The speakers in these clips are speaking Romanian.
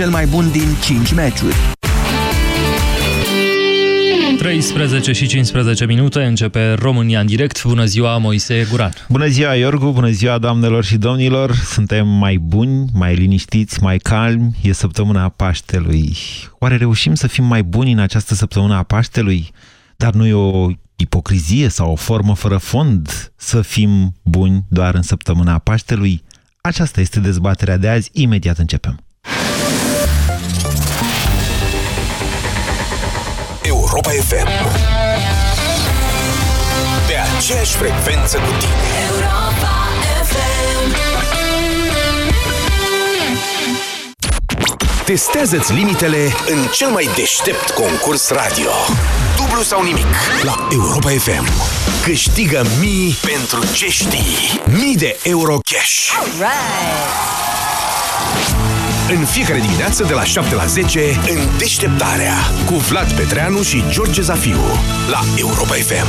cel mai bun din 5 meciuri. 13 și 15 minute începe România în direct. Bună ziua, Moise Guran. Bună ziua, Iorgu, bună ziua, doamnelor și domnilor. Suntem mai buni, mai liniștiți, mai calmi. E săptămâna Paștelui. Oare reușim să fim mai buni în această săptămână a Paștelui? Dar nu e o ipocrizie sau o formă fără fond să fim buni doar în săptămâna Paștelui? Aceasta este dezbaterea de azi. Imediat începem. Europa FM Pe aceeași frecvență cu tine. Europa FM Testează-ți limitele în cel mai deștept concurs radio. Dublu sau nimic la Europa FM Câștigă mii pentru ce știi. Mii de euro cash în fiecare dimineață de la 7 la 10 în Deșteptarea cu Vlad Petreanu și George Zafiu la Europa FM.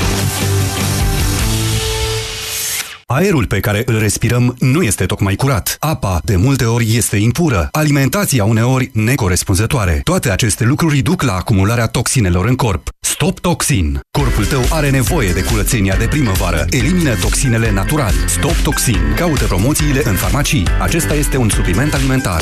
Aerul pe care îl respirăm nu este tocmai curat. Apa, de multe ori, este impură. Alimentația, uneori, necorespunzătoare. Toate aceste lucruri duc la acumularea toxinelor în corp. Stop Toxin. Corpul tău are nevoie de curățenia de primăvară. Elimină toxinele natural. Stop Toxin. Caută promoțiile în farmacii. Acesta este un supliment alimentar.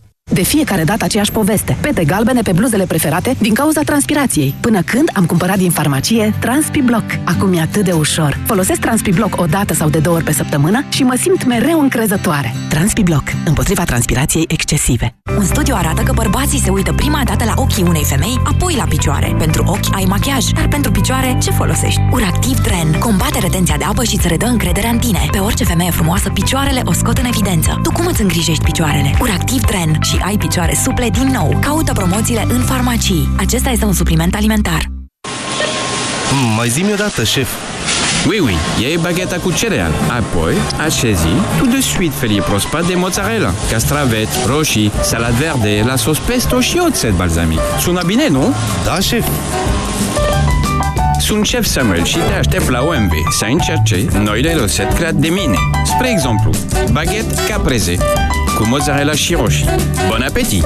De fiecare dată aceeași poveste. Pete galbene pe bluzele preferate din cauza transpirației. Până când am cumpărat din farmacie TranspiBlock. Acum e atât de ușor. Folosesc TranspiBlock o dată sau de două ori pe săptămână și mă simt mereu încrezătoare. TranspiBlock. Împotriva transpirației excesive. Un studiu arată că bărbații se uită prima dată la ochii unei femei, apoi la picioare. Pentru ochi ai machiaj, dar pentru picioare ce folosești? Uractiv Tren. Combate retenția de apă și îți redă încrederea în tine. Pe orice femeie frumoasă, picioarele o scot în evidență. Tu cum îți îngrijești picioarele? Uractiv Tren și ai picioare suple din nou. Caută promoțiile în farmacii. Acesta este un supliment alimentar. Mm, mai zi-mi odată, șef. Oui, oui, iei bagheta cu cereal. Apoi, așezi tout de suite felie prospat de mozzarella, castraveți, roșii, salad verde, la sos pesto și oțet balsamic. Sună bine, nu? Da, șef. Sunt șef Samuel și te aștept la OMV să încerce noile rețete create de mine. Spre exemplu, baguette caprese cu mozzarella și roșii. Bon appétit!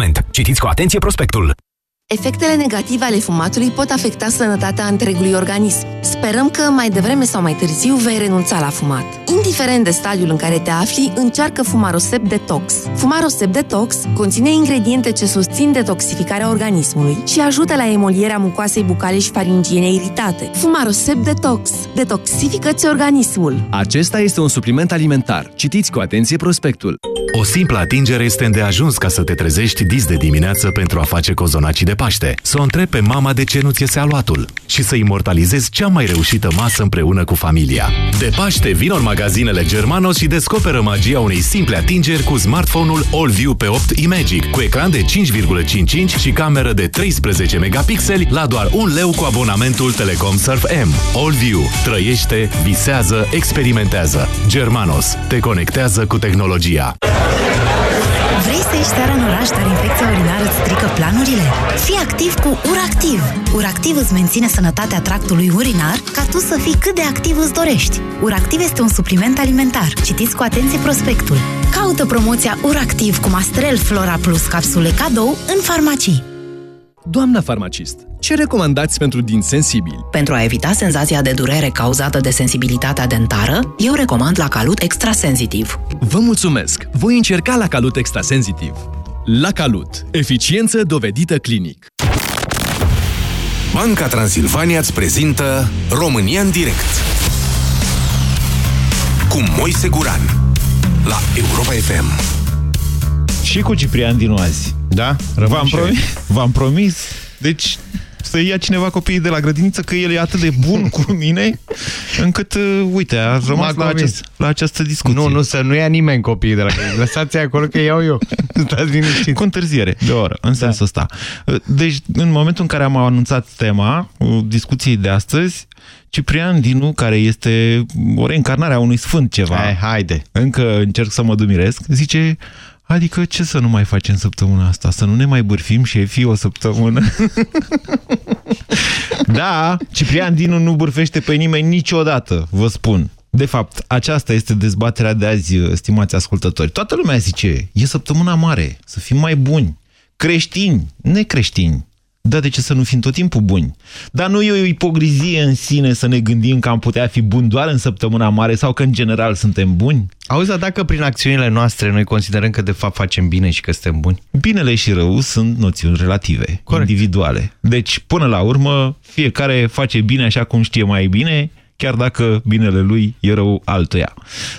Citiți cu atenție prospectul. Efectele negative ale fumatului pot afecta sănătatea întregului organism. Sperăm că mai devreme sau mai târziu vei renunța la fumat. Indiferent de stadiul în care te afli, încearcă Fumarosep Detox. Fumarosep Detox conține ingrediente ce susțin detoxificarea organismului și ajută la emolierea mucoasei bucale și faringiene iritate. Fumarosep Detox. Detoxifică-ți organismul. Acesta este un supliment alimentar. Citiți cu atenție prospectul. O simplă atingere este îndeajuns ca să te trezești dis de dimineață pentru a face cozonacii de Paște. Să o întreb pe mama de ce nu ți iese aluatul și să imortalizezi cea mai reușită masă împreună cu familia. De Paște vin în magazinele Germanos și descoperă magia unei simple atingeri cu smartphone-ul AllView pe 8 iMagic, cu ecran de 5,5 inch și cameră de 13 megapixeli la doar un leu cu abonamentul Telecom Surf M. AllView. Trăiește, visează, experimentează. Germanos. Te conectează cu tehnologia. Vrei să ieși seara în oraș, dar infecția urinară îți strică planurile? Fii activ cu URACTIV! URACTIV îți menține sănătatea tractului urinar ca tu să fii cât de activ îți dorești. URACTIV este un supliment alimentar. Citiți cu atenție prospectul. Caută promoția URACTIV cu Mastrel Flora Plus capsule cadou în farmacii. Doamna farmacist, ce recomandați pentru din sensibili? Pentru a evita senzația de durere cauzată de sensibilitatea dentară, eu recomand la Calut Extrasensitiv. Vă mulțumesc! Voi încerca la Calut Extrasensitiv. La Calut. Eficiență dovedită clinic. Banca Transilvania îți prezintă România în direct cu Moise Guran la Europa FM. Și cu Ciprian Dinu azi. Da? V-am promis, v-am promis. Deci să ia cineva copiii de la grădiniță, că el e atât de bun cu mine, încât, uh, uite, a rămas la, acest, la această discuție. Nu, nu, să nu ia nimeni copiii de la grădiniță. Lăsați acolo că iau eu. Stați liniștiți. Cu întârziere, de o oră, în sensul ăsta. Uh, Deci, în momentul în care am anunțat tema uh, discuției de astăzi, Ciprian Dinu, care este o reîncarnare a unui sfânt ceva, Hai, haide. încă încerc să mă dumiresc, zice... Adică ce să nu mai facem săptămâna asta? Să nu ne mai bârfim șefii o săptămână? da, Ciprian Dinu nu bârfește pe nimeni niciodată, vă spun. De fapt, aceasta este dezbaterea de azi, stimați ascultători. Toată lumea zice, e săptămâna mare, să fim mai buni. Creștini, necreștini. Da, de ce să nu fim tot timpul buni? Dar nu e o ipocrizie în sine să ne gândim că am putea fi buni doar în săptămâna mare sau că în general suntem buni? Auzi, dar dacă prin acțiunile noastre noi considerăm că de fapt facem bine și că suntem buni? Binele și rău sunt noțiuni relative, Corect. individuale. Deci, până la urmă, fiecare face bine așa cum știe mai bine, chiar dacă binele lui e rău altuia.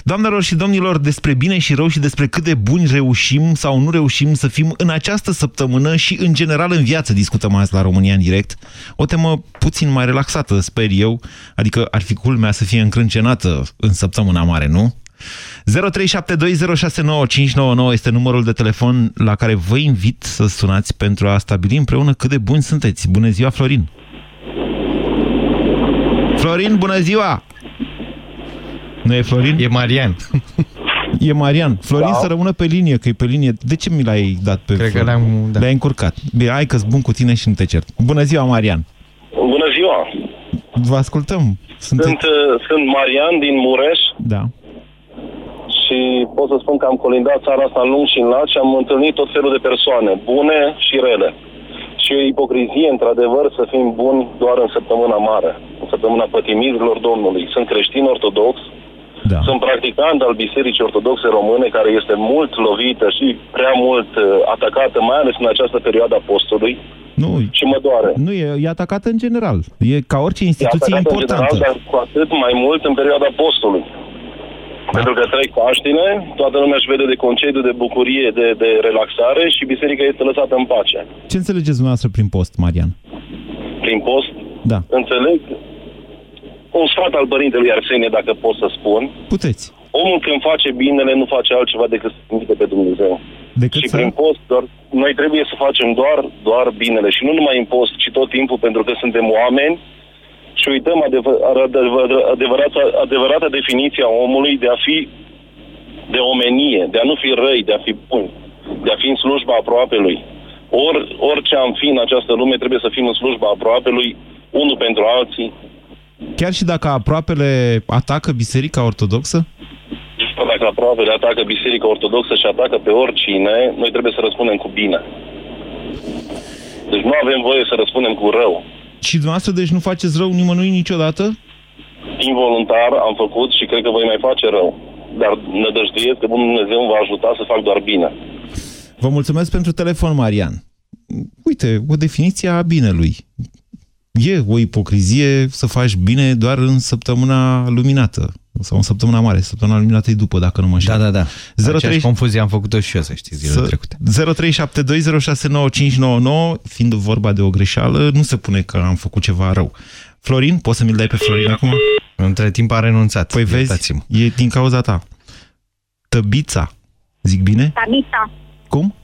Doamnelor și domnilor, despre bine și rău și despre cât de buni reușim sau nu reușim să fim în această săptămână și în general în viață discutăm azi la România în direct. O temă puțin mai relaxată, sper eu, adică ar fi culmea să fie încrâncenată în săptămâna mare, nu? 0372069599 este numărul de telefon la care vă invit să sunați pentru a stabili împreună cât de buni sunteți. Bună ziua, Florin! Florin, bună ziua! Nu e Florin? E Marian. E Marian. Florin da. să rămână pe linie, că e pe linie. De ce mi l-ai dat pe Cred că Florin? le-am... Da. Le-ai încurcat. Bine, hai că bun cu tine și nu te cert. Bună ziua, Marian! Bună ziua! Vă ascultăm. Sunt, uh, sunt Marian din Mureș Da. și pot să spun că am colindat țara asta în lung și în lat și am întâlnit tot felul de persoane, bune și rele. Și e ipocrizie, într-adevăr, să fim buni doar în săptămâna mare, în săptămâna pătimirilor Domnului. Sunt creștin ortodox, da. sunt practicant al Bisericii Ortodoxe Române, care este mult lovită și prea mult uh, atacată, mai ales în această perioadă a postului. Nu, Și mă doare. nu e, e atacată în general. E ca orice E instituție atacată în importantă. general, dar cu atât mai mult în perioada postului. Pentru că trec Paștine, toată lumea își vede de concediu, de bucurie, de, de relaxare și biserica este lăsată în pace. Ce înțelegeți dumneavoastră prin post, Marian? Prin post, Da. înțeleg un sfat al părintelui Arsenie, dacă pot să spun. Puteți. Omul când face binele nu face altceva decât să trimite pe Dumnezeu. Decât și să... prin post, doar, noi trebuie să facem doar, doar binele și nu numai în post, ci tot timpul pentru că suntem oameni și uităm adevăr, adevăr, adevărata, adevărata definiție a omului de a fi de omenie, de a nu fi răi, de a fi buni, de a fi în slujba aproapelui. Or, orice am fi în această lume trebuie să fim în slujba aproapelui, unul pentru alții. Chiar și dacă aproapele atacă Biserica Ortodoxă? Dacă aproapele atacă Biserica Ortodoxă și atacă pe oricine, noi trebuie să răspundem cu bine. Deci nu avem voie să răspundem cu rău. Și dumneavoastră, deci nu faceți rău nimănui niciodată? Involuntar am făcut și cred că voi mai face rău. Dar nădăjduiesc că Bunul Dumnezeu îmi va ajuta să fac doar bine. Vă mulțumesc pentru telefon, Marian. Uite, o definiție a binelui. E o ipocrizie să faci bine doar în săptămâna luminată. Sau în săptămâna mare. Săptămâna luminată e după, dacă nu mă înșel. Da, da, da. 03 Aceeași confuzie am făcut-o și eu, să știți, zilele trecute. 0372069599, fiind vorba de o greșeală, nu se pune că am făcut ceva rău. Florin, poți să mi-l dai pe Florin acum? Între timp a renunțat. Păi vezi, e din cauza ta. Tăbița. Zic bine? Tabita. Cum?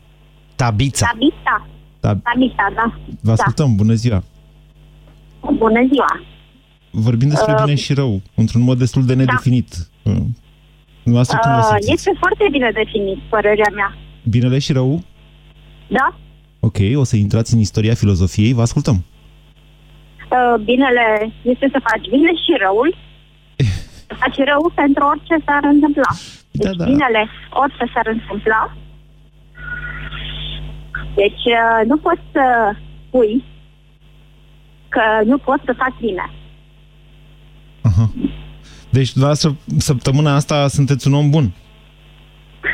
Tabița. Tabita. Tab- Tabita, da. Vă ascultăm, bună ziua. Da. Bună ziua. Vorbim despre Uh, bine și rău, într-un mod destul de nedefinit. Uh, Dumneavoastră cum vă Uh, simțiți? este foarte bine definit, părerea mea. Binele și rău? Da? Ok, o să intrați în istoria filozofiei, vă ascultăm. Uh, binele este să faci bine și răul. Să faci rău pentru orice s-ar întâmpla. Deci Da, da. binele, orice s-ar întâmpla. Deci uh, nu poți să spui că nu poți să faci bine. Deci, dumneavoastră, săptămâna asta sunteți un om bun.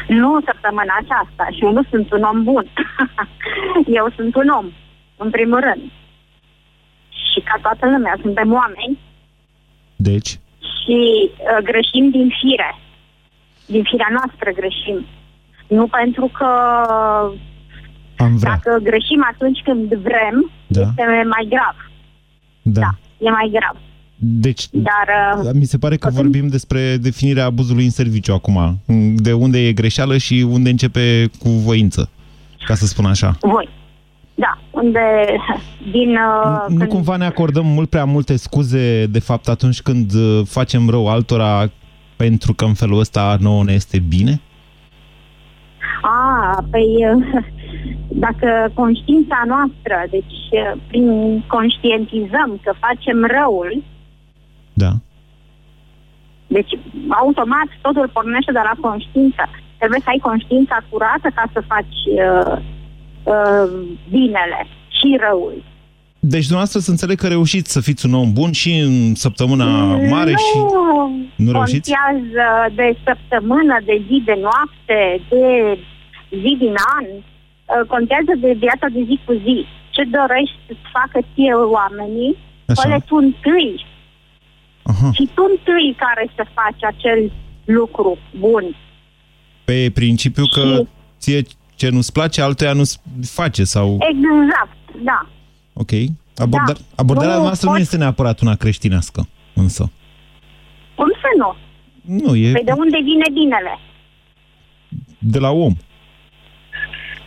Nu săptămâna aceasta și eu nu sunt un om bun. eu sunt un om, în primul rând. ca toată lumea, suntem oameni Deci? și uh, greșim din fire. Din firea noastră greșim. Nu pentru că Am vrea. dacă greșim atunci când vrem, Da. este mai grav. Da. E mai grav. Deci, Dar uh, mi se pare că vorbim despre definirea abuzului în serviciu acum. De unde e greșeală și unde începe cu voință, ca să spun așa. voi. Da, unde din... Uh, Nu când, cumva ne acordăm mult prea multe scuze, de fapt, atunci când uh, facem rău altora pentru că în felul ăsta nouă ne este bine? A, păi uh, dacă conștiința noastră, deci uh, prin conștientizăm că facem răul, Da. deci automat totul pornește de la conștiință. Trebuie să ai conștiința curată ca să faci uh, uh, binele și răul. Deci dumneavoastră să înțeleg că reușiți să fiți un om bun și în săptămâna mare nu și... Nu reușiți? contează de săptămână, de zi, de noapte, de zi din an. Uh, Contează de viața de zi cu zi. Ce dorești să facă ție oamenii, Așa. fă tu întâi. Aha. Și tu întâi care să faci acel lucru bun. Pe principiu că ție ce nu-ți place, altuia nu-ți face sau... Exact, da. Ok. Aborda... Da. Abordarea Nu noastră nu poți- este neapărat una creștinească, însă. Cum să nu? Nu, e Păi de unde vine binele? de la om.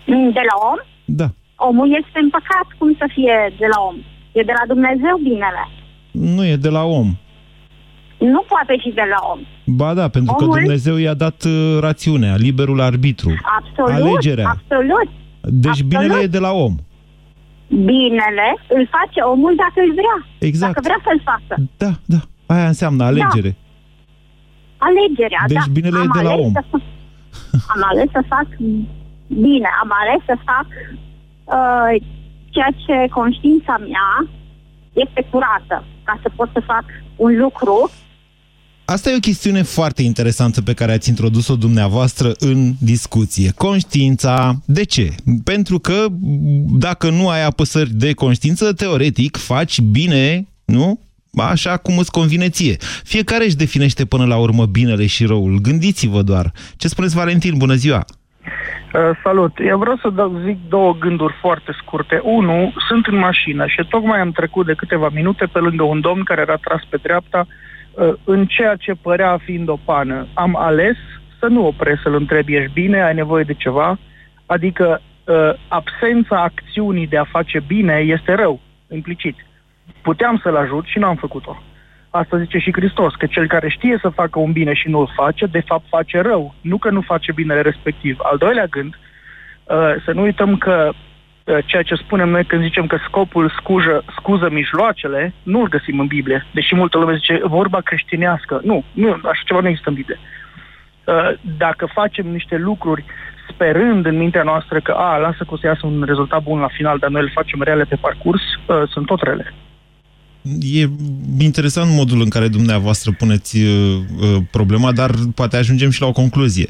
Mm, De la om? Da. Omul este împăcat, cum să fie de la om? E de la Dumnezeu binele. Nu e de la om. Nu poate fi de la om. Ba da, pentru că Omul- Dumnezeu i-a dat uh, rațiunea, liberul arbitru, Absolut, alegerea. absolut. Deci absolut. binele e de la om. Binele îl face omul dacă îl vrea. Exact. Dacă vrea să-l facă. Da, da. Aia înseamnă alegere. Alegerea, Deci da. binele e Am de la ales om. Să fac, am ales să fac bine, am ales să fac uh, ceea ce conștiința mea este curată ca să pot să fac un lucru Asta e o chestiune foarte interesantă pe care ați introdus-o dumneavoastră în discuție. Conștiința. De ce? Pentru că dacă nu ai apăsări de conștiință, teoretic faci bine, nu? Așa cum îți convine ție. Fiecare își definește până la urmă binele și răul. Gândiți-vă doar. Ce spuneți, Valentin? Bună ziua! Uh, salut! Eu vreau să dau, zic două gânduri foarte scurte. Unu, sunt în mașină și tocmai am trecut de câteva minute pe lângă un domn care era tras pe dreapta uh, în ceea ce părea a fiind o pană. Am ales să nu opresc să-l întreb, ești bine, ai nevoie de ceva? Adică uh, absența acțiunii de a face bine este rău, implicit. Puteam să-l ajut și n-am făcut-o. Asta zice și Hristos, că cel care știe să facă un bine și nu îl face, de fapt face rău, nu că nu face binele respectiv. Al doilea gând, uh, să nu uităm că uh, ceea ce spunem noi când zicem că scopul scuză, scuză mijloacele, nu îl găsim în Biblie. Deși multă lume zice vorba creștinească. Nu, nu așa ceva nu există în Biblie. Uh, Dacă facem niște lucruri sperând în mintea noastră că, a, lasă că o să iasă un rezultat bun la final, dar noi le facem rele pe parcurs, uh, sunt tot rele. E interesant modul în care dumneavoastră puneți uh, uh, problema, dar poate ajungem și la o concluzie.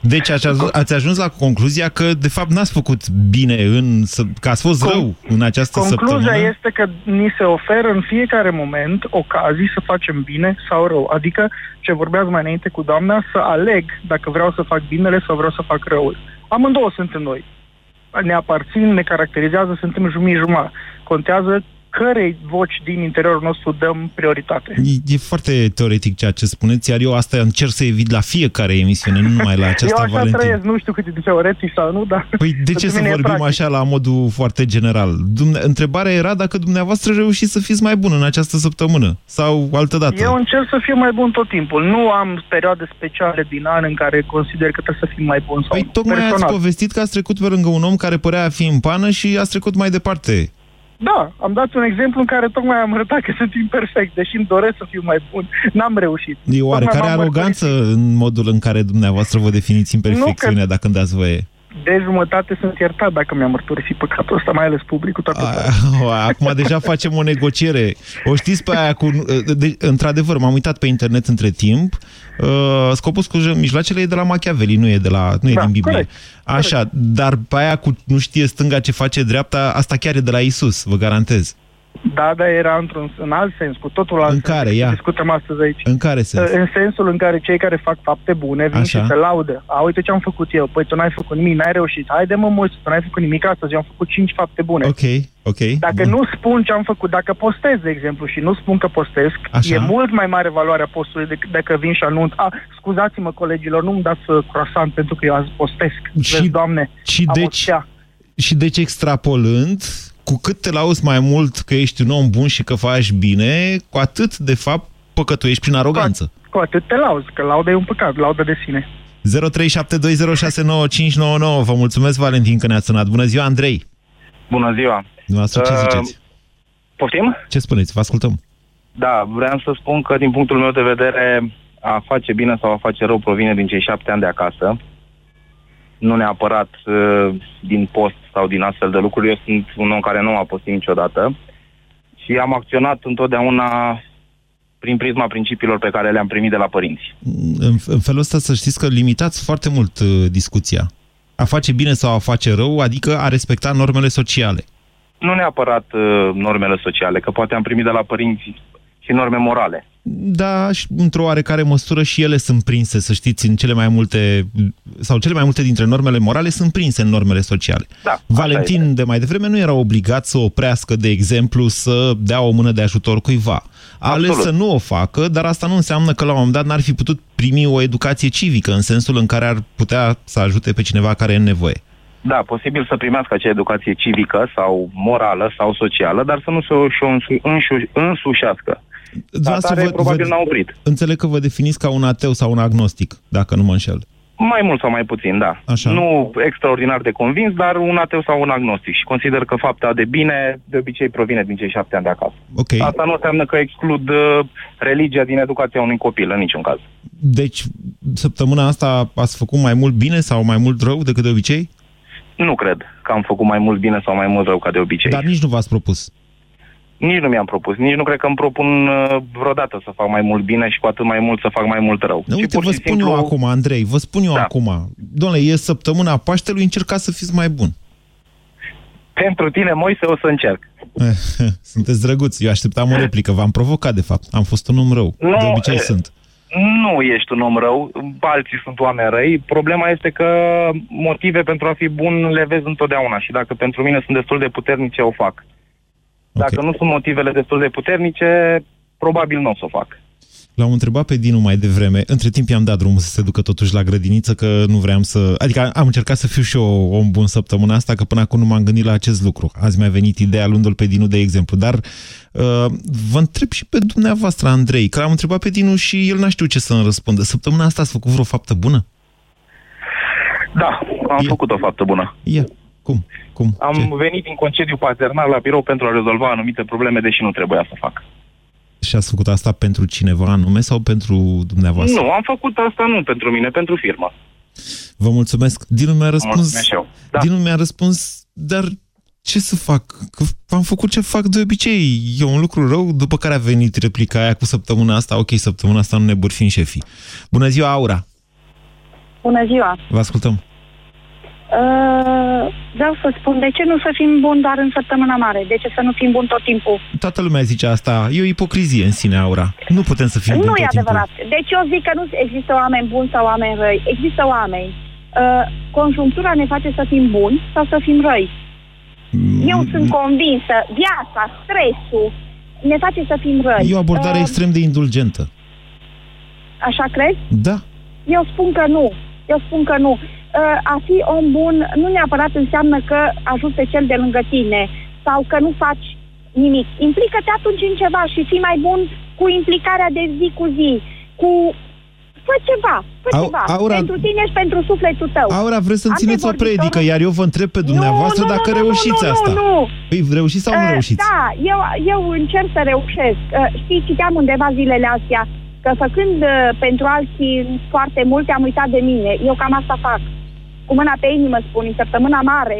Deci ați ajuns, ați ajuns la concluzia că, de fapt, n-ați făcut bine, în, să- că ați fost rău în această Concluzia săptămână. este că ni se oferă în fiecare moment ocazii să facem bine sau rău. Adică, ce vorbeați mai înainte cu doamna, să aleg dacă vreau să fac binele sau vreau să fac răul. Amândouă sunt în noi. Ne aparțin, ne caracterizează, suntem jumii-jumătate. Contează cărei voci din interiorul nostru dăm prioritate. E, e foarte teoretic ceea ce spuneți, iar eu asta încerc să evit la fiecare emisiune, nu numai la aceasta, Eu așa Valentin. trăiesc, nu știu cât e de teoretic sau nu, dar... Păi de ce pentru să mine e vorbim practic. așa la modul foarte general? Dumne- întrebarea era dacă dumneavoastră reușiți să fiți mai bun în această săptămână sau altă dată. Eu încerc să fiu mai bun tot timpul. Nu am perioade speciale din an în care consider că trebuie să fim mai bun. Sau Păi tocmai personal. ați povestit că ați trecut pe lângă un om care părea a fi în pană și ați trecut mai departe. Da, am dat un exemplu în care tocmai am arătat că sunt imperfect, deși îmi doresc să fiu mai bun. N-am reușit. E Tocmai oarecare m-am aroganță în modul în care dumneavoastră vă definiți imperfecțiunea, dacă îmi dați voie. De jumătate sunt iertat dacă mi-am mărturisit păcatul ăsta, mai ales publicul toată țara. Ah, Acum deja facem o negociere. O știți pe aia cu... De, într-adevăr, m-am uitat pe internet între timp. Uh, scopul scuză mijloacele e de la Machiavelli, nu e, de la, nu e Da, din Biblie. corect, Așa, dar pe aia cu nu știe stânga ce face dreapta, asta chiar e de la Isus, vă garantez. Da, dar era într-un, în alt sens, cu totul alt În sens care, decât ia? discutăm astăzi aici. În care sens? În sensul în care cei care fac fapte bune vin Așa. și se laudă. A, uite ce am făcut eu. Păi tu n-ai făcut nimic, n-ai reușit. Haide mă mulți, tu n-ai făcut nimic astăzi, eu am făcut cinci fapte bune. Ok, ok. Dacă bun. nu spun ce am făcut, dacă postez, de exemplu, și nu spun că postez, Așa. e mult mai mare valoarea postului decât dacă vin și anunț. A, scuzați-mă, colegilor, nu-mi dați uh, croissant pentru că eu azi postesc. Și- Vezi, doamne, și am o deci- stea. Și deci extrapolând, cu cât te lauzi mai mult că ești un om bun și că faci bine, cu atât, de fapt, păcătuiești prin aroganță. Cu atât te lauzi, că lauda e un păcat, lauda de sine. 0372069599. Vă mulțumesc, Valentin, că ne-ați sunat. Bună ziua, Andrei! Bună ziua! Dumneavoastră, ce Uh, ziceți? Poftim? Ce spuneți? Vă ascultăm. Da, vreau să spun că din punctul meu de vedere a face bine sau a face rău provine din cei șapte ani de acasă. Nu neapărat uh, din post sau din astfel de lucruri. Eu sunt un om care nu a postit niciodată și am acționat întotdeauna prin prisma principiilor pe care le-am primit de la părinți. În, în felul ăsta să știți că limitați foarte mult uh, discuția. A face bine sau a face rău, adică a respecta normele sociale. Nu neapărat uh, normele sociale, că poate am primit de la părinți și norme morale. Da, și într-o oarecare măsură și ele sunt prinse, să știți, în cele mai multe, sau cele mai multe dintre normele morale sunt prinse în normele sociale. Da, așa Valentin de mai devreme nu era obligat să oprească, de exemplu, să dea o mână de ajutor cuiva. A ales Absolut. să nu o facă, dar asta nu înseamnă că la un moment dat n-ar fi putut primi o educație civică, în sensul în care ar putea să ajute pe cineva care e în nevoie. Da, posibil să primească acea educație civică sau morală sau socială, dar să nu se o și o însu- însu- însușească. Dumneavoastră Atare, vă- probabil vă- n-a oprit. Înțeleg că vă definiți ca un ateu sau un agnostic, dacă nu mă înșel. Mai mult sau mai puțin, da. Așa. Nu extraordinar de convins, dar un ateu sau un agnostic. Și consider că fapta de bine de obicei provine din cei șapte ani de acasă. Ok. Asta nu înseamnă că exclud uh, religia din educația unui copil, în niciun caz. Deci, săptămâna asta ați făcut mai mult bine sau mai mult rău decât de obicei? Nu cred că am făcut mai mult bine sau mai mult rău ca de obicei. Dar nici nu v-ați propus. Nici nu mi-am propus, nici nu cred că îmi propun uh, vreodată să fac mai mult bine și cu atât mai mult să fac mai mult rău. Nu, Și uite, pur vă și spun simplu- eu acum, Andrei, vă spun eu Da. acum. Domnule, e săptămâna Paștelui, încercați să fiți mai bun. Pentru tine, Moise, o să încerc. Sunteți drăguți. Eu așteptam o replică. V-am provocat, de fapt. Am fost un om rău. Nu, de obicei e- sunt. Nu ești un om rău, alții sunt oameni răi. Problema este că motive pentru a fi bun le vezi întotdeauna și dacă pentru mine sunt destul de puternice, o fac. Dacă nu sunt motivele destul de puternice, probabil nu o să o fac. L-am întrebat pe Dinu mai devreme. Între timp i-am dat drumul să se ducă totuși la grădiniță, că nu vreau să... Adică am încercat să fiu și eu om bun săptămâna asta, că până acum nu m-am gândit la acest lucru. Azi mi-a venit ideea luându-l pe Dinu de exemplu. Dar uh, vă întreb și pe dumneavoastră, Andrei, că l-am întrebat pe Dinu și el n-a știut ce să-mi răspundă. Săptămâna asta ați făcut vreo faptă bună? Da, am făcut o faptă bună. Ia, cum? Cum? Am Ce? venit din concediu paternal la birou pentru a rezolva anumite probleme, deși nu trebuia să fac. Și ați făcut asta pentru cineva anume sau pentru dumneavoastră? Nu, am făcut asta nu pentru mine, pentru firmă. Vă mulțumesc. Dinu mi-a răspuns... Mulțumesc și eu. Da. Dinu mi-a răspuns, dar ce să fac? Că am făcut ce fac de obicei. E un lucru rău, după care a venit replica aia cu săptămâna asta. Ok, săptămâna asta nu ne bârfim șefii. Bună ziua, Aura! Bună ziua! Vă ascultăm. Uh, vreau să spun, de ce nu să fim buni doar în săptămâna mare? De ce să nu fim buni tot timpul? Toată lumea zice asta. E o ipocrizie în sine, Aura. Nu putem să fim nu buni e tot timpul. adevărat. Deci eu zic că nu există oameni buni sau oameni răi. Există oameni. Uh, conjunctura ne face să fim buni sau să fim răi. Mm, Eu sunt convinsă, viața, stresul, ne face să fim răi. E o abordare Uh, extrem de indulgentă. Așa crezi? Da. Eu spun că nu. Eu spun că nu. Uh, A fi om bun nu neapărat înseamnă că ajuți pe cel de lângă tine sau că nu faci nimic. Implică-te atunci în ceva și fii mai bun cu implicarea de zi cu zi, cu... Fă ceva, fă Au- ceva. Aura- Pentru tine și pentru sufletul tău. Aura, vreți să-mi țineți o Antevorbitorul- predică, iar eu vă întreb pe dumneavoastră nu, nu, dacă nu, nu, reușiți nu, asta. Nu, nu. Păi reușiți sau nu Uh, reușiți? Da, eu, eu încerc să reușesc. Uh, știi, citeam undeva zilele astea că făcând uh, pentru alții foarte multe, am uitat de mine. Eu cam asta fac. Cu mâna pe inimă spun, în săptămâna mare.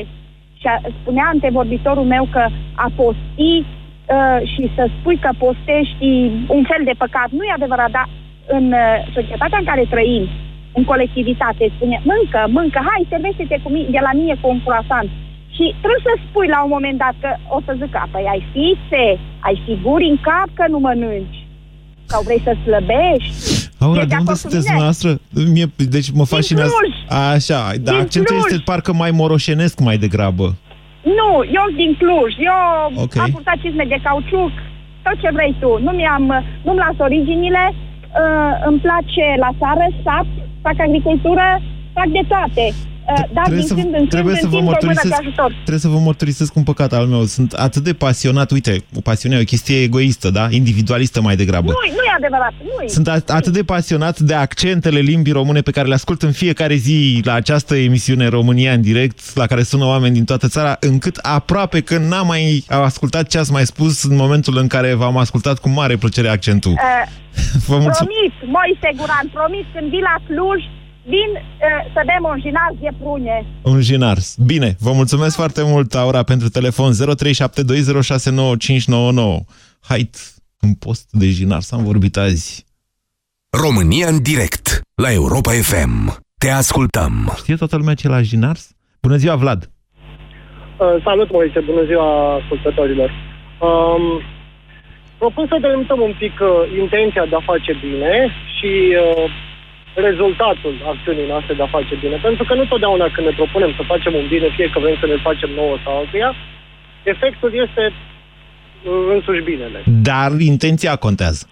Și a, spunea antevorbitorul meu că a posti uh, și să spui că postești un fel de păcat. Nu e adevărat, dar în uh, societatea în care trăim, în colectivitate, spune, mâncă, mâncă, hai, servește-te cu mine, de la mine cu un croissant. Și trebuie să spui la un moment dat că o să zic, păi ai fițe, ai figuri în cap că nu mănânci. Sau vrei să slăbești. Aura, E de unde acord cu sunteți mine? dumneavoastră? Mie, deci mă fascinează... Cluj. Așa, dar Din accentul Cluj. este parcă mai moroșenesc mai degrabă. Nu, eu sunt din Cluj. Eu Ok. am purtat cizme de cauciuc, tot ce vrei tu. Nu mi-am, nu-mi las originile, uh, îmi place la țară, sat, fac agricultură, fac de toate. Uh, dar Trebuie din să, când în când trebuie să vă întind o mână de mărturisesc, ajutor. trebuie să vă mărturisesc un păcat al meu. Sunt atât de pasionat, uite, o pasiune e o chestie egoistă, da? Individualistă mai degrabă. Nu, nu e adevărat, nu e. Sunt at- atât de pasionat de accentele limbii române pe care le ascult în fiecare zi la această emisiune România în direct, la care sună oameni din toată țara, încât aproape că n-am mai ascultat ce ați mai spus în momentul în care v-am ascultat cu mare plăcere accentul. Uh, Vă mulțumesc. Promit, Moise Guran, promit, când vii la Cluj, vin uh, să bem un jinar de prune. Un jinar. Bine, vă mulțumesc foarte mult, Aura, pentru telefon 0372069599. Hai, un post de jinar, s-am vorbit azi. România în direct la Europa FM. Te ascultăm. Știe toată lumea ce e la jinars? Bună ziua, Vlad! Uh, salut, Moise, bună ziua ascultătorilor. Um, propun să delimităm un pic uh, intenția de a face bine și uh, rezultatul acțiunii noastre de a face bine. Pentru că nu totdeauna când ne propunem să facem un bine, fie că vrem să ne facem nouă sau altuia, efectul este uh, însuși binele. Dar intenția contează.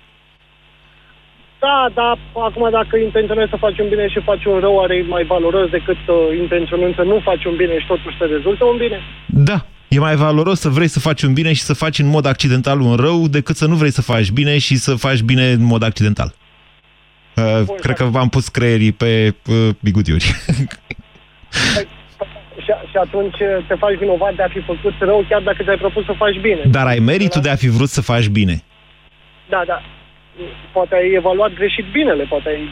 Da, dar acum dacă intenționezi să faci un bine și faci un rău, are mai valoros decât uh, intenționând să nu faci un bine și totuși să rezultă un bine. Da, e mai valoros să vrei să faci un bine și să faci în mod accidental un rău decât să nu vrei să faci bine și să faci bine în mod accidental. Uh, cred că v-am pus creierii pe uh, bigutiuri. Și, și atunci uh, te faci vinovat de a fi făcut rău chiar dacă ți-ai propus să faci bine. Dar ai meritul de a fi vrut să faci bine. Da, da. Poate ai evaluat greșit binele, poate ai,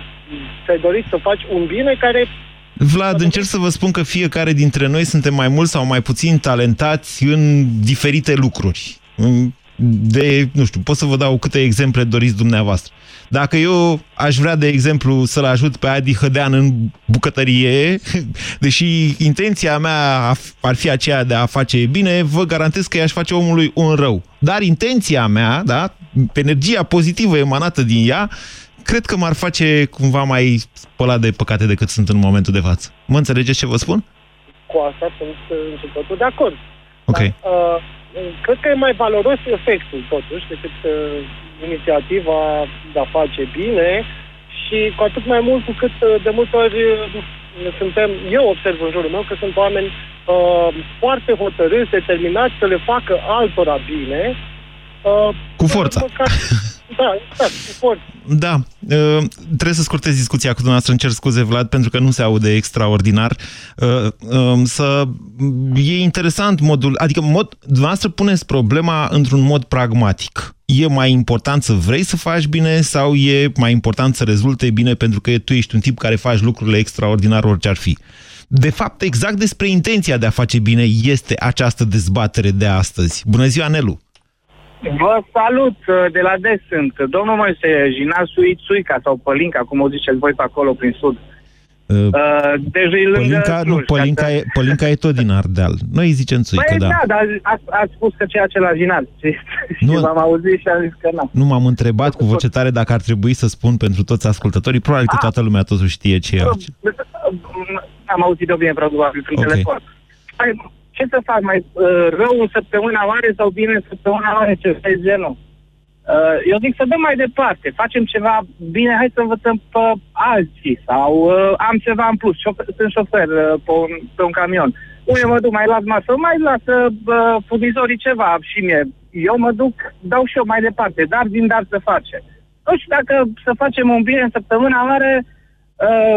ți-ai dorit să faci un bine care... Vlad, încerc să vă spun că fiecare dintre noi suntem mai mult sau mai puțin talentați în diferite lucruri. În- De, nu știu, pot să vă dau câte exemple doriți dumneavoastră. Dacă eu aș vrea, de exemplu, să-l ajut pe Adi Hădean în bucătărie, deși intenția mea ar fi aceea de a face bine, vă garantez că i-aș face omului un rău. Dar intenția mea, da, energia pozitivă emanată din ea, cred că m-ar face cumva mai spălat de păcate decât sunt în momentul de față. Mă înțelegeți ce vă spun? Cu asta sunt uh, într totul de acord. Ok. Uh, cred că e mai valoros efectul, totuși, decât uh, inițiativa de a face bine și cu atât mai mult cu cât uh, de multe ori uh, suntem, eu observ în jurul meu că sunt oameni uh, foarte hotărâți, determinați să le facă altora bine. Uh, Cu forța. Da, exact, cu forța. Da, uh, trebuie să scurtez discuția cu dumneavoastră, îmi cer scuze, Vlad, pentru că nu se aude extraordinar. Uh, um, Să... E interesant modul, adică mod, dumneavoastră puneți problema într-un mod pragmatic. E mai important să vrei să faci bine sau e mai important să rezulte bine pentru că tu ești un tip care faci lucrurile extraordinar orice ar fi? De fapt, exact despre intenția de a face bine este această dezbatere de astăzi. Bună ziua, Nelu! Vă salut, uh, de la des sunt. Domnul Moise, Jinasul Ițuica sau Pălinca, cum o ziceți voi pe acolo prin sud. Uh, Uh, deci e lângă Pălinca, nu, Cluj, Pălinca, ca să- e, Pălinca e tot din Ardeal. Noi îi zicem țuică, Păi da. da, dar ați, ați spus că ceea ce la Jinar. Și, Nu. și v-am auzit și am zis că nu. Nu m-am întrebat cu voce tare dacă ar trebui să spun pentru toți ascultătorii. Probabil că toată lumea totuși știe ce e. Am auzit de bine, probabil, prin Ok. telefon. Hai, ce să fac? Mai uh, rău în săptămâna mare sau bine în săptămâna mare? Ce de genul? Uh, eu zic să dăm mai departe. Facem ceva bine, hai să învățăm pe alții. Sau uh, am ceva în plus. Șofer, sunt șofer uh, pe, un, pe un camion. Unde mă duc, mai las masă, mai lasă uh, furnizorii ceva și mie. Eu mă duc, dau și eu mai departe. Dar din dar să face. Nu știu dacă să facem un bine în săptămâna mare, uh,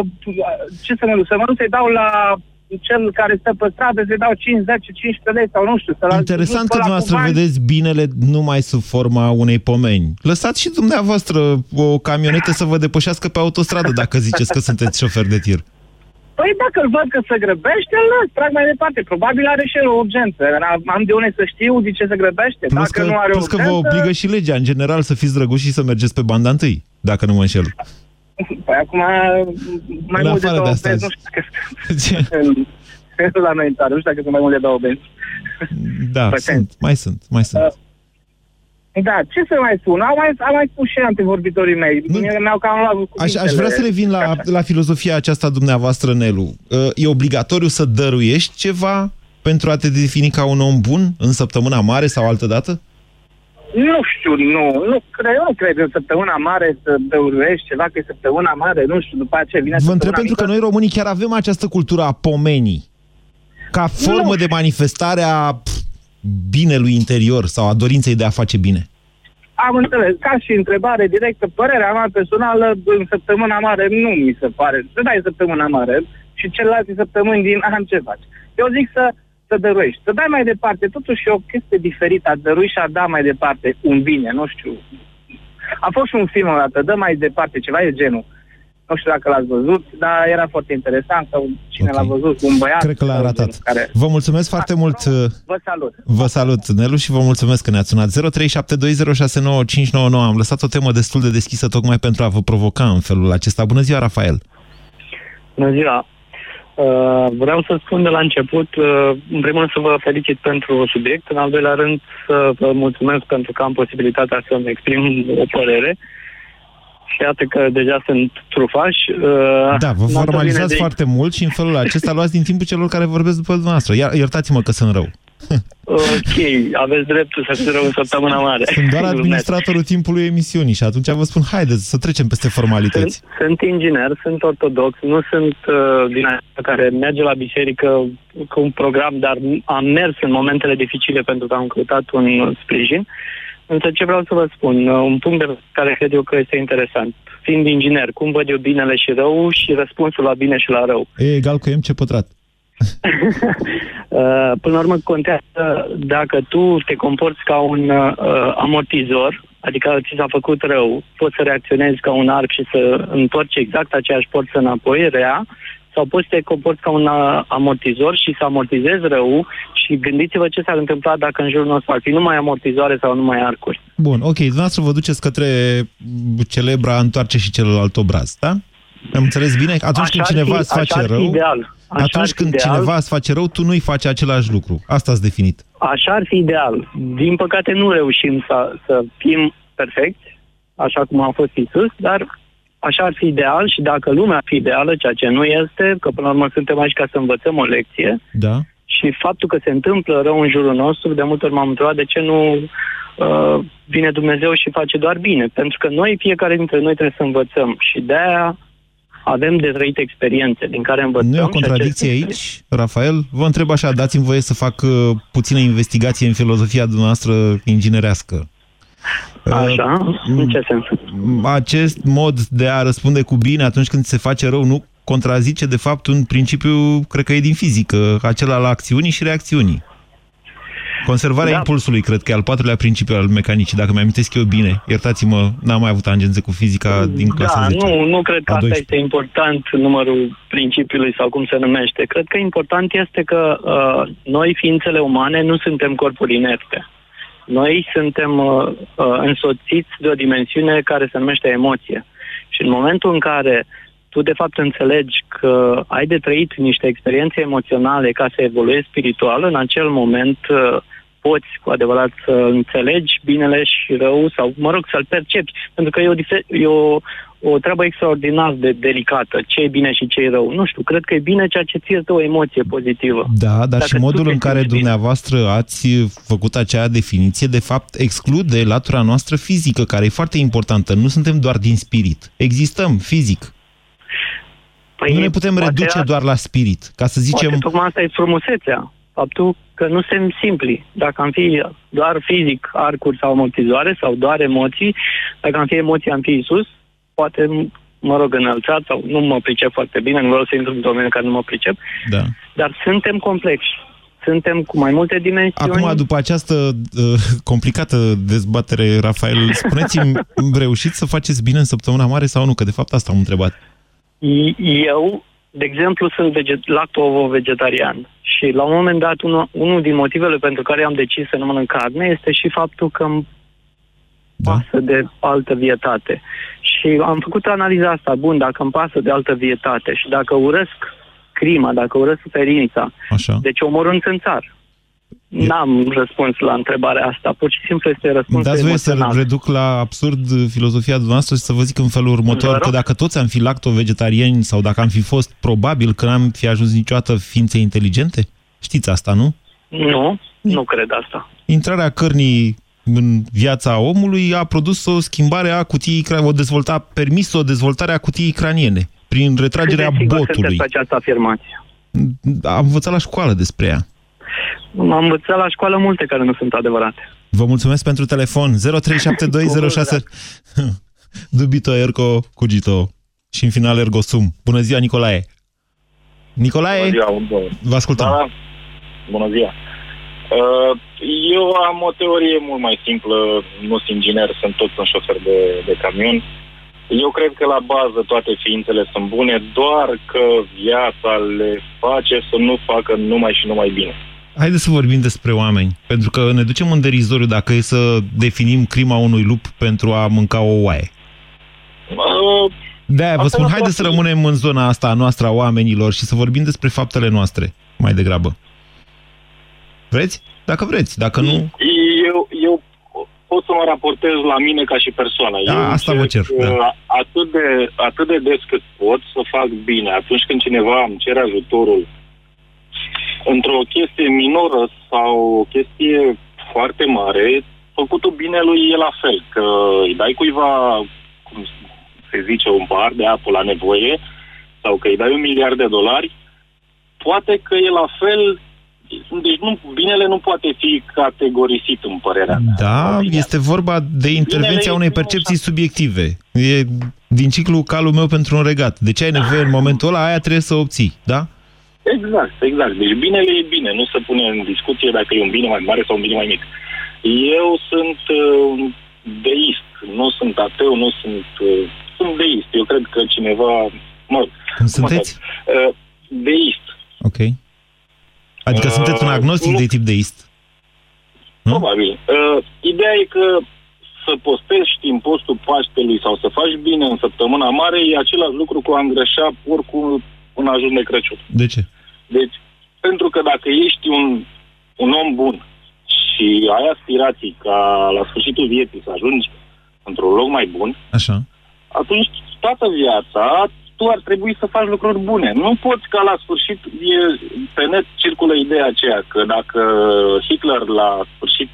ce să mă duc? Să mă duc să-i dau la cel care stă pe stradă, să-i dau 5, 10, 15 lei sau nu știu. Să Interesant că dumneavoastră vedeți binele numai sub forma unei pomeni. Lăsați și dumneavoastră o camionetă să vă depășească pe autostradă dacă ziceți că sunteți șofer de tir. Păi dacă îl văd că se grăbește, îl las, trag mai departe. Probabil are și el o urgență. Am de unde să știu de ce se grăbește. Plus dacă că, nu are plus că vă urgență, obligă și legea, în general, să fiți drăguși și să mergeți pe banda întâi, dacă nu mă înșel. Păi acum mai În mult de afară de două asta vezi, azi. nu știu dacă... la noi în țară. Nu știu dacă sunt mai mult de două benzi. Da, sunt, mai sunt, mai sunt. Uh, da, ce să mai spun? Am mai, am mai spus și antevorbitorii mei. Nu... Mi-au cam luat aș, aș vrea să revin la, la filozofia aceasta dumneavoastră, Nelu. Uh, e obligatoriu să dăruiești ceva pentru a te defini ca un om bun în săptămâna mare sau altă dată? Nu știu, nu. Nu cred, nu cred în săptămâna mare să dăruiești ceva, că e săptămâna mare, nu știu, după aceea vine Vă întreb pentru că noi românii chiar avem această cultură a pomenii. Ca formă nu. de manifestare a binelui interior sau a dorinței de a face bine. Am înțeles. Ca și întrebare directă, părerea mea personală în săptămâna mare nu mi se pare. Să dai săptămâna mare și celelalte săptămâni din an ce faci. Eu zic să, să dăruiești. Să dai mai departe. Totuși e o chestie diferită. A dărui și a da mai departe un bine. Nu știu. A fost și un film o dată. Dă mai departe. Ceva e genul. Nu știu dacă l-ați văzut, dar era foarte interesant că cine okay. l-a văzut, un băiat. Cred că l-a arătat. Care... Vă mulțumesc foarte mult. Vă salut. Vă salut, Nelu, și vă mulțumesc că ne-ați sunat. 0372069599. Am lăsat o temă destul de deschisă tocmai pentru a vă provoca în felul acesta. Bună ziua, Rafael! Bună ziua! Uh, vreau să spun de la început, uh, în primul rând să vă felicit pentru subiect, în al doilea rând să vă mulțumesc pentru că am posibilitatea să-mi exprim o părere. Uh, și iată că deja sunt trufași. Uh, da, vă formalizați de... foarte mult și în felul acesta luați din timpul celor care vorbesc după dumneavoastră. Iertați-mă că sunt rău. Ok, aveți dreptul să fiți rău în săptămâna mare. Sunt doar administratorul timpului emisiunii și atunci vă spun, haideți să trecem peste formalități. Sunt, sunt inginer, sunt ortodox, nu sunt uh, din aia care merge la biserică cu un program, dar am mers în momentele dificile pentru că am căutat un sprijin. Uh, Însă ce vreau să vă spun, uh, un punct de care cred eu că este interesant. Fiind inginer, cum văd eu binele și rău și răspunsul la bine și la rău. E egal cu MC pătrat. Uh, până la urmă contează dacă tu te comporți ca un uh, amortizor, adică ți s-a făcut rău, poți să reacționezi ca un arc și să întorci exact aceeași porță înapoi, rea, sau poți să te comporți ca un amortizor și să amortizezi rău și gândiți-vă ce s-ar întâmpla dacă în jurul nostru ar fi numai amortizoare sau numai arcuri. Bun, ok, dumneavoastră vă duceți către celebra întoarce și celălalt obraz, da? Am înțeles bine? Atunci așa când cineva fi, îți face rău, ideal. Așa atunci când ideal. cineva îți face rău, tu nu-i faci același lucru. Asta ați definit. Așa ar fi ideal. Din păcate nu reușim să, să fim perfecti, așa cum a fost Isus, dar așa ar fi ideal și dacă lumea ar fi ideală, ceea ce nu este, că până la urmă suntem aici ca să învățăm o lecție, da. și faptul că se întâmplă rău în jurul nostru, de multe ori m-am întrebat de ce nu uh, vine Dumnezeu și face doar bine. Pentru că noi, fiecare dintre noi trebuie să învățăm și de-aia avem de trăit experiențe din care învățăm. Nu e o contradicție aici, Rafael? Vă întreb așa, dați-mi voie să fac uh, puțină investigație în filozofia dumneavoastră inginerească. Așa? Uh, în ce sens? Acest mod de a răspunde cu bine atunci când se face rău nu contrazice, de fapt, un principiu, cred că e din fizică, acela al acțiunii și reacțiunii. Conservarea da. impulsului, cred că e al patrulea principiu al mecanicii, dacă mi-amintesc eu bine. Iertați-mă, n-am mai avut tangențe cu fizica din clasa da, 10. Nu, nu cred că asta este important, numărul principiului sau cum se numește. Cred că important este că uh, noi, ființele umane, nu suntem corpuri inerte. Noi suntem uh, uh, însoțiți de o dimensiune care se numește emoție. Și în momentul în care tu de fapt înțelegi că ai de trăit niște experiențe emoționale ca să evoluezi spiritual, în acel moment uh, poți cu adevărat să înțelegi binele și rău sau, mă rog, să-l percepi. Pentru că e o, e o, o treabă extraordinar de delicată, ce e bine și ce e rău. Nu știu, cred că e bine ceea ce ție o emoție pozitivă. Da, dar Dacă și modul în care dumneavoastră bine. ați făcut acea definiție, de fapt, exclude latura noastră fizică, care e foarte importantă. Nu suntem doar din spirit. Existăm fizic. Păi nu ne putem reduce doar la spirit, ca să zicem... Poate tocmai asta e frumusețea. Faptul că nu suntem simpli. Dacă am fi doar fizic arcuri sau amortizoare sau doar emoții, dacă am fi emoții, am fi Isus, poate, mă rog, înălțat sau nu mă pricep foarte bine, nu vreau să intru în domeniul care nu mă pricep, da. dar suntem complexi. Suntem cu mai multe dimensiuni. Acum, după această uh, complicată dezbatere, Rafael, spuneți-mi, reușiți să faceți bine în săptămâna mare sau nu? Că de fapt asta am întrebat. Eu, de exemplu, sunt veget- lacto-vegetarian și la un moment dat unul, unul din motivele pentru care am decis să nu mănânc carne este și faptul că îmi da. pasă de altă vietate. Și am făcut analiza asta, bun, dacă îmi pasă de altă vietate și dacă urăsc crima, dacă urăsc suferința, Așa. deci omorând în țară. N-am răspuns la întrebarea asta, pur și simplu este răspunsul Dați voie să emoțional. reduc la absurd filozofia dumneavoastră și să vă zic în felul Vă următor, rog. că dacă toți am fi lacto-vegetariani sau dacă am fi fost, probabil că n-am fi ajuns niciodată ființe inteligente? Știți asta, nu? Nu, nu cred asta. Intrarea cărnii în viața omului a produs o schimbare a cutiei, cra- o dezvolta, a permis o dezvoltare a cutiei craniene prin retragerea Cât de sigur botului. sunteți pe această afirmație? Am învățat la școală despre ea. Am învățat la școală multe care nu sunt adevărate. Vă mulțumesc pentru telefon. 037206 Dubito ergo cugito. Și în final ergo sum. Bună ziua, Nicolae. Nicolae, Bună ziua, bun. vă ascultăm. Da, bună ziua. Uh, Eu am o teorie mult mai simplă, nu sunt inginer, sunt tot un șofer de, de camion. Eu cred că la bază toate ființele sunt bune, doar că viața le face să nu facă numai și numai bine. Haideți să vorbim despre oameni, pentru că ne ducem în derizoriu dacă e să definim crima unui lup pentru a mânca o oaie. Uh, De-aia vă Asta spun, nu haideți să poate- rămânem în zona asta a noastră a oamenilor și să vorbim despre faptele noastre, mai degrabă. Vreți? Dacă vreți, dacă nu... Eu, eu pot să mă raportez la mine ca și persoană. Da, eu asta vă încerc, cer, da. uh, Atât de, atât de des cât pot să fac bine. Atunci când cineva îmi cere ajutorul într-o chestie minoră sau o chestie foarte mare, făcutul binelui e la fel. Că îi dai cuiva, cum se zice, un pahar de apă la nevoie sau că îi dai un miliard de dolari, poate că e la fel deci nu, binele nu poate fi categorisit în părerea mea. Da, este vorba de intervenția unei percepții subiective. E din ciclu calul meu pentru un regat. De ce ai nevoie în momentul ăla, aia trebuie să o obții, da? Exact, exact. Deci binele e bine, nu se pune în discuție dacă e un bine mai mare sau un bine mai mic. Eu sunt uh, deist, nu sunt ateu, nu sunt... Uh, sunt deist. Eu cred că cineva... Mă, Cum sunteți? Uh, deist. Ok. Adică Uh, sunteți un agnostic nu. de tip deist. Probabil. Uh, ideea e că să postezi în postul Paștelui sau să faci bine în săptămâna mare e același lucru cu a îngreșa oricum un ajun de Crăciun. De ce? Deci, pentru că dacă ești un, un om bun și ai aspirații ca la sfârșitul vieții să ajungi într-un loc mai bun, Așa. atunci toată viața tu ar trebui să faci lucruri bune. Nu poți ca la sfârșit, e, pe net circulă ideea aceea că dacă Hitler la sfârșit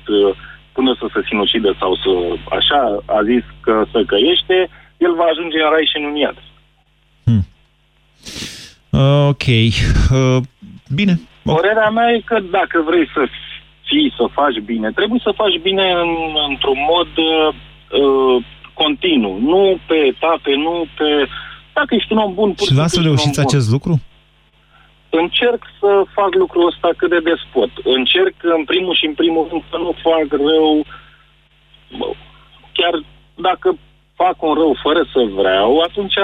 până să se sinucide sau să așa a zis că să căiește, el va ajunge în rai și în un iad. Uh, ok. Uh, bine. Părerea mea e că dacă vrei să fii, să faci bine, trebuie să faci bine în, într-un mod uh, uh, continuu, nu pe etape, nu pe... Dacă ești un om bun, pur Și lasă simplu ești un reușiți om bun. acest lucru? Încerc să fac lucrul ăsta cât de des pot. Încerc în primul și în primul rând să nu fac rău, bă, chiar dacă fac un rău fără să vreau, atunci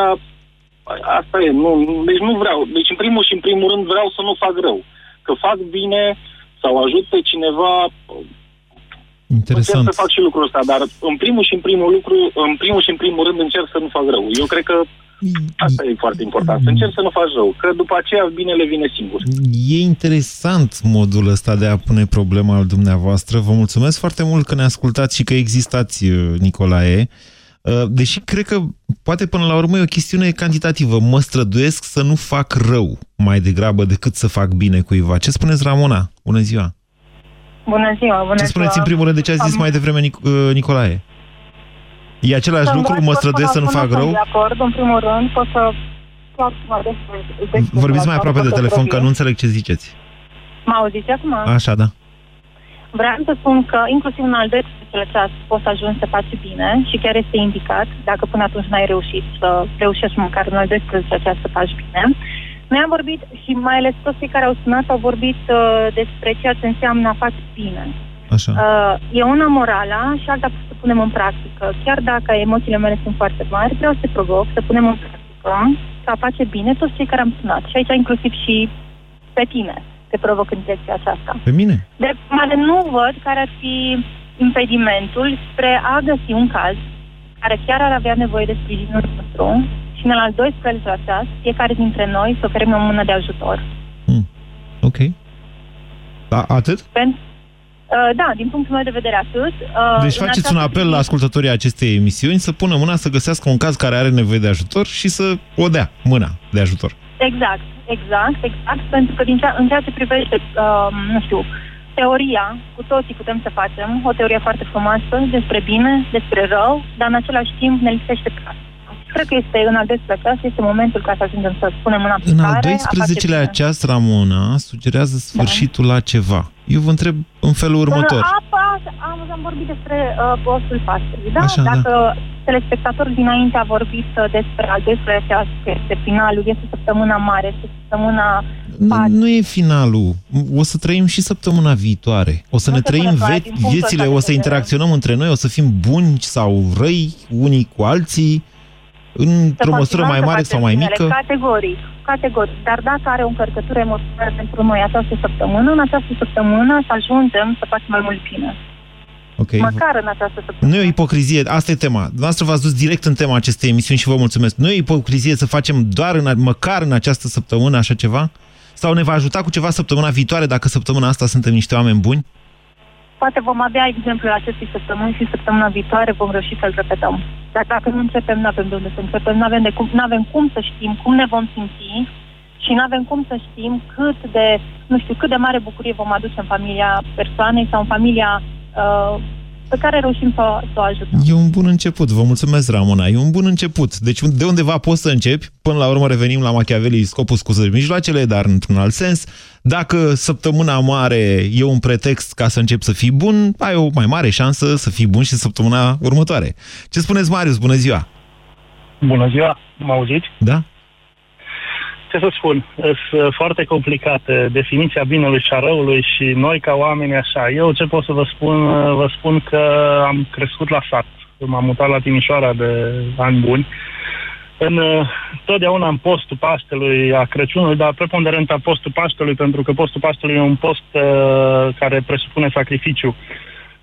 asta e, nu, deci nu vreau. Deci în primul și în primul rând vreau să nu fac rău. Că fac bine sau ajut pe cineva, Interesant. încerc să fac și lucrul ăsta, dar în primul și în primul lucru, în primul și în primul rând încerc să nu fac rău. Eu cred că asta e foarte important, să încerc să nu faci rău, că după aceea binele vine singur. E interesant modul ăsta de a pune problema al dumneavoastră. Vă mulțumesc foarte mult că ne ascultați și că existați, uh, Nicolae. Uh, Deși cred că poate până la urmă e o chestiune cantitativă. Mă străduiesc să nu fac rău mai degrabă decât să fac bine cuiva. Ce spuneți, Ramona? Bună ziua! Bună ziua, bună Ce spuneți ziua. în primul rând de ce ați zis Am- mai devreme Nic- uh, Nicolae? E același Sunt lucru? doar Mă tot străduiesc să nu până fac sunt rău? de acord, în primul rând, pot să... fac ceva despre- despre Vorbiți mai asta, aproape de pot să telefon, că provin. nu înțeleg ce ziceți. Mă auziți acum? Așa, da. Vreau să spun că inclusiv în al doilea ceas poți să ajungi să faci bine și chiar este indicat, dacă până atunci n-ai reușit să reușești măcar în al 12 ceas să faci bine. Noi am vorbit și mai ales toți cei care au sunat au vorbit uh, despre ceea ce înseamnă a face bine. Așa. Uh, e una morala și alta să punem în practică. Chiar dacă emoțiile mele sunt foarte mari, vreau să te provoc să punem în practică să a face bine toți cei care am sunat. Și aici inclusiv și pe tine te provoc în direcția aceasta. Pe mine? De mare nu văd care ar fi impedimentul spre a găsi un caz care chiar ar avea nevoie de sprijinul nostru și în al 12 ceas, fiecare dintre noi să oferim o mână de ajutor. Ok. Da, atât? Pentru, uh, da, din punctul meu de vedere atât. Uh, Deci în faceți un această apel la ascultătorii acestei emisiuni să pună mâna să găsească un caz care are nevoie de ajutor și să o dea mâna de ajutor. Exact, exact, exact, pentru că din cea, în ceea ce privește, uh, nu știu, teoria, cu toții putem să facem, o teorie foarte frumoasă despre bine, despre rău, dar în același timp ne lipsește practic. Cred că este în al 12 ceas, este momentul ca să ajungem să spunem în În al aplicare. 12-lea ceas, Ramona sugerează sfârșitul la ceva. Eu vă întreb în felul următor. În apa, am, am vorbit despre uh, postul Paștelui, da? Așa, da. Dacă telespectatorul dinainte a vorbit uh, despre al 12 ceas, că este finalul, este săptămâna mare, este săptămâna Nu, nu e finalul. O să trăim și săptămâna viitoare. O să Nu ne se trăim pune doar ve- din punctul viețile, ăsta o de să vedere. interacționăm între noi, o să fim buni sau răi unii cu alții, într-o Să măsură mai continuăm să mare facem sau mai binele, mică. Categoric, categoric. Dar dacă are o încărcătură emoțională pentru noi această săptămână, în această săptămână să ajungem să facem mai mult bine. Ok. Măcar în această săptămână. Nu e o ipocrizie, asta e tema. Dumneavoastră v-ați dus direct în tema acestei emisiuni și vă mulțumesc. Nu e o ipocrizie să facem doar în, măcar în această săptămână așa ceva? Sau ne va ajuta cu ceva săptămâna viitoare dacă săptămâna asta suntem niște oameni buni? Poate vom avea exemplul acestei săptămâni și săptămâna viitoare vom reuși să-l repetăm. Dar dacă nu începem, nu avem de unde să începem, nu avem, de cum, nu avem cum să știm cum ne vom simți și nu avem cum să știm cât de, nu știu, cât de mare bucurie vom aduce în familia persoanei sau în familia uh, pe care reușim să, o- să o ajutăm. E un bun început, vă mulțumesc, Ramona, e un bun început. Deci de undeva poți să începi, până la urmă revenim la Machiavelli, scopul scuză mijloacele, dar într-un alt sens. Dacă săptămâna mare e un pretext ca să începi să fii bun, ai o mai mare șansă să fii bun și săptămâna următoare. Ce spuneți, Marius? Bună ziua! Bună ziua, mă auziți? Da? Ce să spun, sunt foarte complicate definiția binelui și a răului și noi ca oameni așa. Eu ce pot să vă spun, vă spun că am crescut la sat. M-am mutat la Timișoara de ani buni. În, uh, totdeauna în postul Paștelui, a Crăciunului, dar preponderent a postul Paștelui, pentru că postul Paștelui e un post uh, care presupune sacrificiu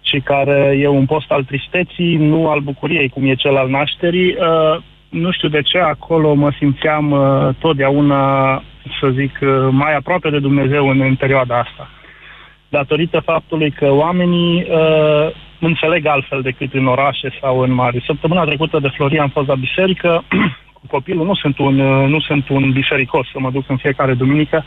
și care e un post al tristeții, nu al bucuriei, cum e cel al nașterii. Uh, nu știu de ce, acolo mă simțeam uh, totdeauna, să zic, uh, mai aproape de Dumnezeu în, în perioada asta. Datorită faptului că oamenii uh, înțeleg altfel decât în orașe sau în mari. Săptămâna trecută de Floria am fost la biserică cu copilul, nu sunt un, uh, nu sunt un bisericos să mă duc în fiecare duminică,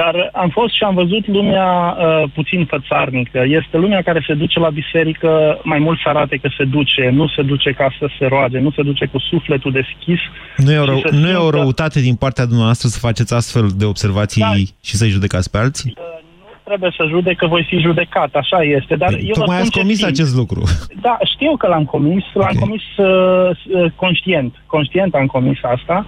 dar am fost și am văzut lumea uh, puțin fățarnică. Este lumea care se duce la biserică mai mult să arate că se duce, nu se duce ca să se roage, nu se duce cu sufletul deschis. Nu e, o și rău, să nu e o simtă- răutate din partea dumneavoastră să faceți astfel de observații Da. și să-i judecați pe alții? Trebuie să judec că voi fi judecat, așa este. Dar eu vă Păi, Tocmai spun ați ce comis simt. acest lucru. Da, știu că l-am comis, l-am comis uh, uh, conștient. Conștient am comis asta.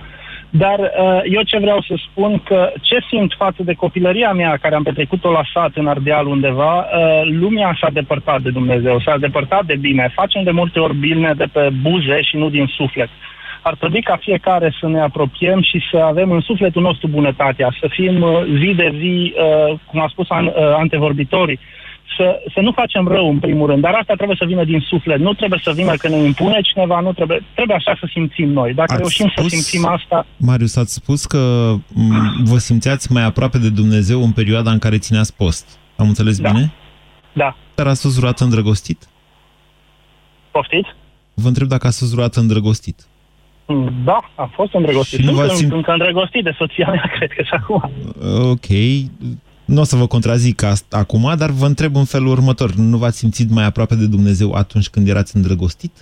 Dar uh, eu ce vreau să spun că ce simt față de copilăria mea care am petrecut-o la sat în Ardeal undeva, uh, lumea s-a depărtat de Dumnezeu, s-a depărtat de bine. Facem de multe ori bine de pe buze și nu din suflet. Ar trebui ca fiecare să ne apropiem și să avem în sufletul nostru bunătatea, să fim uh, zi de zi, uh, cum a spus an, uh, antevorbitorii, să, să nu facem rău în primul rând, dar asta trebuie să vină din suflet, nu trebuie să vină că ne impune cineva, nu trebuie, trebuie așa să simțim noi. Dacă Ați reușim spus- să simțim asta, Marius, ați spus că m, vă simțeați mai aproape de Dumnezeu în perioada în care țineați post. Am înțeles Da. bine? Da. Dar ați fost vreodată îndrăgostit? poftiți? Vă întreb dacă ați fost vreodată îndrăgostit. Mm, Da, am fost îndrăgostit. Și nu Sunt v-ați în- simt- încă îndrăgostit de soția mea, cred că și acum. Ok. Nu o să vă contrazic asta acum, dar vă întreb în felul următor. Nu v-ați simțit mai aproape de Dumnezeu atunci când erați îndrăgostit?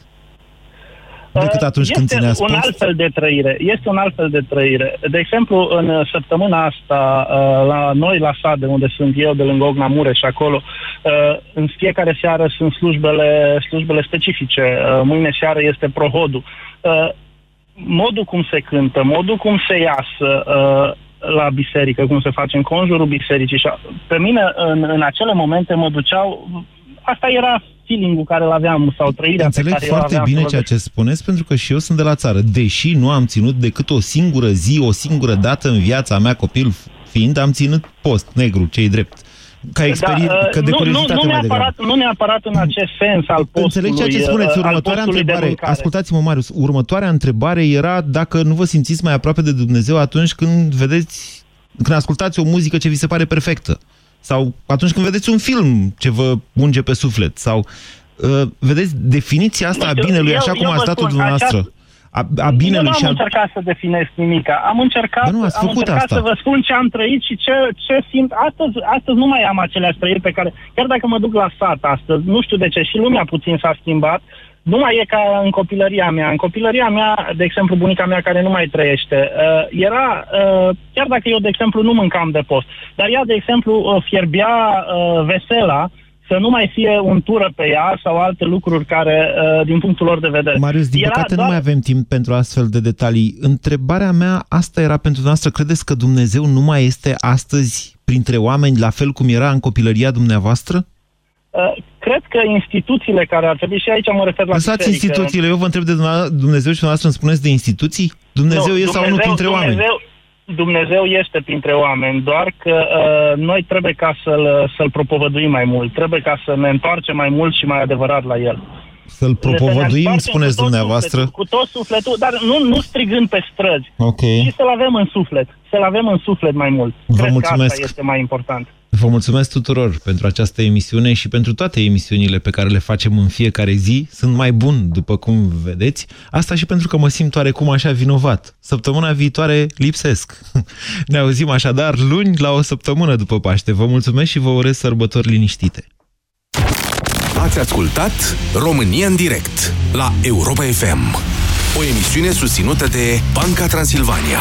Decât atunci când este țineați un post? alt fel de trăire. Este un alt fel de trăire. De exemplu, în uh, săptămâna asta, uh, la noi la sat, de unde sunt eu, de lângă Ogna Mureș, acolo, uh, în fiecare seară sunt slujbele, slujbele specifice. Uh, Mâine seară este prohodul. Uh, Modul cum se cântă, modul cum se iasă uh, la biserică, cum se face în conjurul bisericii. Și a- pe mine, în, în acele momente, mă duceau... Asta era feeling-ul care îl aveam sau trăirea Înțeleg pe care eu foarte aveam. bine să ceea vă- ce spuneți, pentru că și eu sunt de la țară. Deși nu am ținut decât o singură zi, o singură dată în viața mea, copil fiind, am ținut post negru, cei drept. Ca experi- Da, că de nu, nu, curiozitate nu, mai neapărat, nu neapărat în acest sens al postului. Înțeleg ceea ce spuneți. uh, al Următoarea postului de întrebare, mâncare. ascultați-mă, Marius, următoarea întrebare era dacă nu vă simțiți mai aproape de Dumnezeu atunci când vedeți, când ascultați o muzică ce vi se pare perfectă. Sau atunci când vedeți un film ce vă unge pe suflet. Sau uh, vedeți definiția asta Nu a știu, binelui, eu- așa cum eu a vă stat spun, dumneavoastră. această- A, a binelui eu nu și am a... încercat să definez nimic. Am încercat, Dar nu, ați am făcut încercat asta. să vă spun ce am trăit și ce, ce simt. Astăzi, astăzi nu mai am aceleași trăiri pe care, chiar dacă mă duc la sat astăzi, nu știu de ce, și lumea puțin s-a schimbat, nu mai e ca în copilăria mea. În copilăria mea, de exemplu, bunica mea care nu mai trăiește, uh, era, uh, chiar dacă eu, de exemplu, nu mâncam de post, dar ea, de exemplu, uh, fierbea uh, vesela să nu mai fie un tură pe ea sau alte lucruri care, uh, din punctul lor de vedere. Marius, din Era păcate doar- nu mai avem timp pentru astfel de detalii. Întrebarea mea, asta era pentru noastră. Credeți că Dumnezeu nu mai este astăzi printre oameni la fel cum era în copilăria dumneavoastră? Uh, Cred că instituțiile care ar trebui, și aici mă refer la Lăsați biserică. instituțiile. Eu vă întreb de dumneavoastră Dumnezeu și dumneavoastră îmi spuneți de instituții? Dumnezeu Nu, e sau nu printre oameni? Dumnezeu, Dumnezeu este printre oameni, doar că uh, noi trebuie ca să-l, să-l propovăduim mai mult, trebuie ca să ne întoarcem mai mult și mai adevărat la el. Să-l Să ne propovăduim, întoarcem spuneți cu tot dumneavoastră. Sufletul, cu tot sufletul, dar nu, nu strigând pe străzi, Ok. și să-l avem în suflet, să-l avem în suflet mai mult. Vă Cred că mulțumesc. asta este mai important. Vă mulțumesc tuturor pentru această emisiune și pentru toate emisiunile pe care le facem în fiecare zi. Sunt mai bun, după cum vedeți. Asta și pentru că mă simt oarecum așa vinovat. Săptămâna viitoare lipsesc. Ne auzim așadar luni la o săptămână după Paște. Vă mulțumesc și vă urez sărbători liniștite. Ați ascultat România în direct la Europa FM. O emisiune susținută de Banca Transilvania.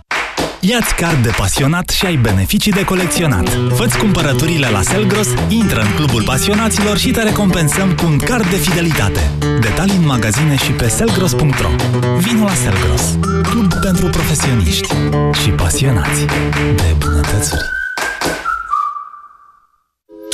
Iați card de pasionat și ai beneficii de colecționat. Fă-ți cumpărăturile la Selgros, intră în clubul pasionaților și te recompensăm cu un card de fidelitate. Detalii în magazine și pe selgros.ro Vino la Selgros, club pentru profesioniști și pasionați de bunătățuri.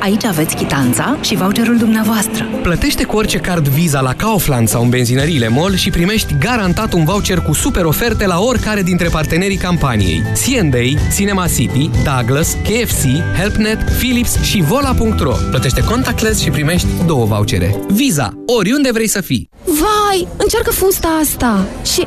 Aici aveți chitanța și voucherul dumneavoastră. Plătește cu orice card Visa la Kaufland sau în benzinăriile MOL și primești garantat un voucher cu super oferte la oricare dintre partenerii campaniei. C&A, Cinema City, Douglas, KFC, HelpNet, Philips și Vola.ro. Plătește contactless și primești două vouchere. Visa, oriunde vrei să fii. Vai, încearcă fusta asta Și...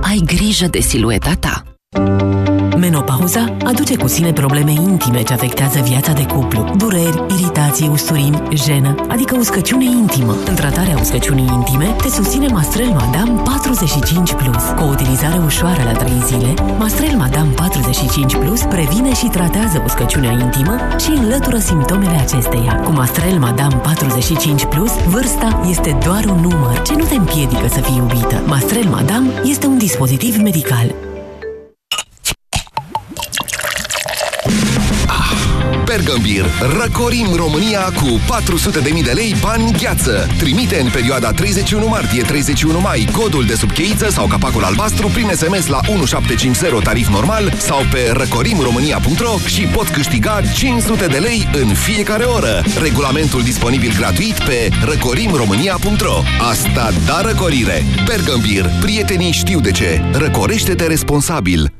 Ai grijă de silueta ta. Menopauza aduce cu sine probleme intime ce afectează viața de cuplu. Dureri, iritații, usturimi, jenă, adică uscăciune intimă. În tratarea uscăciunii intime, te susține Mastrel Madame 45+. Plus. Cu o utilizare ușoară la 3 zile, Mastrel Madame 45+, Plus previne și tratează uscăciunea intimă și înlătură simptomele acesteia. Cu Mastrel Madame 45+, Plus, vârsta este doar un număr ce nu te împiedică să fii iubită. Mastrel Madame este un dispozitiv medical. Bergambir. Răcorim România cu 400.000 de lei bani gheață. Trimite în perioada 31 martie-31 mai codul de subcheiță sau capacul albastru prin SMS la 1750 tarif normal sau pe răcorimromânia.ro și pot câștiga 500 de lei în fiecare oră. Regulamentul disponibil gratuit pe răcorimromânia.ro Asta da răcorire! Bergambir. Prietenii știu de ce. Răcorește-te responsabil.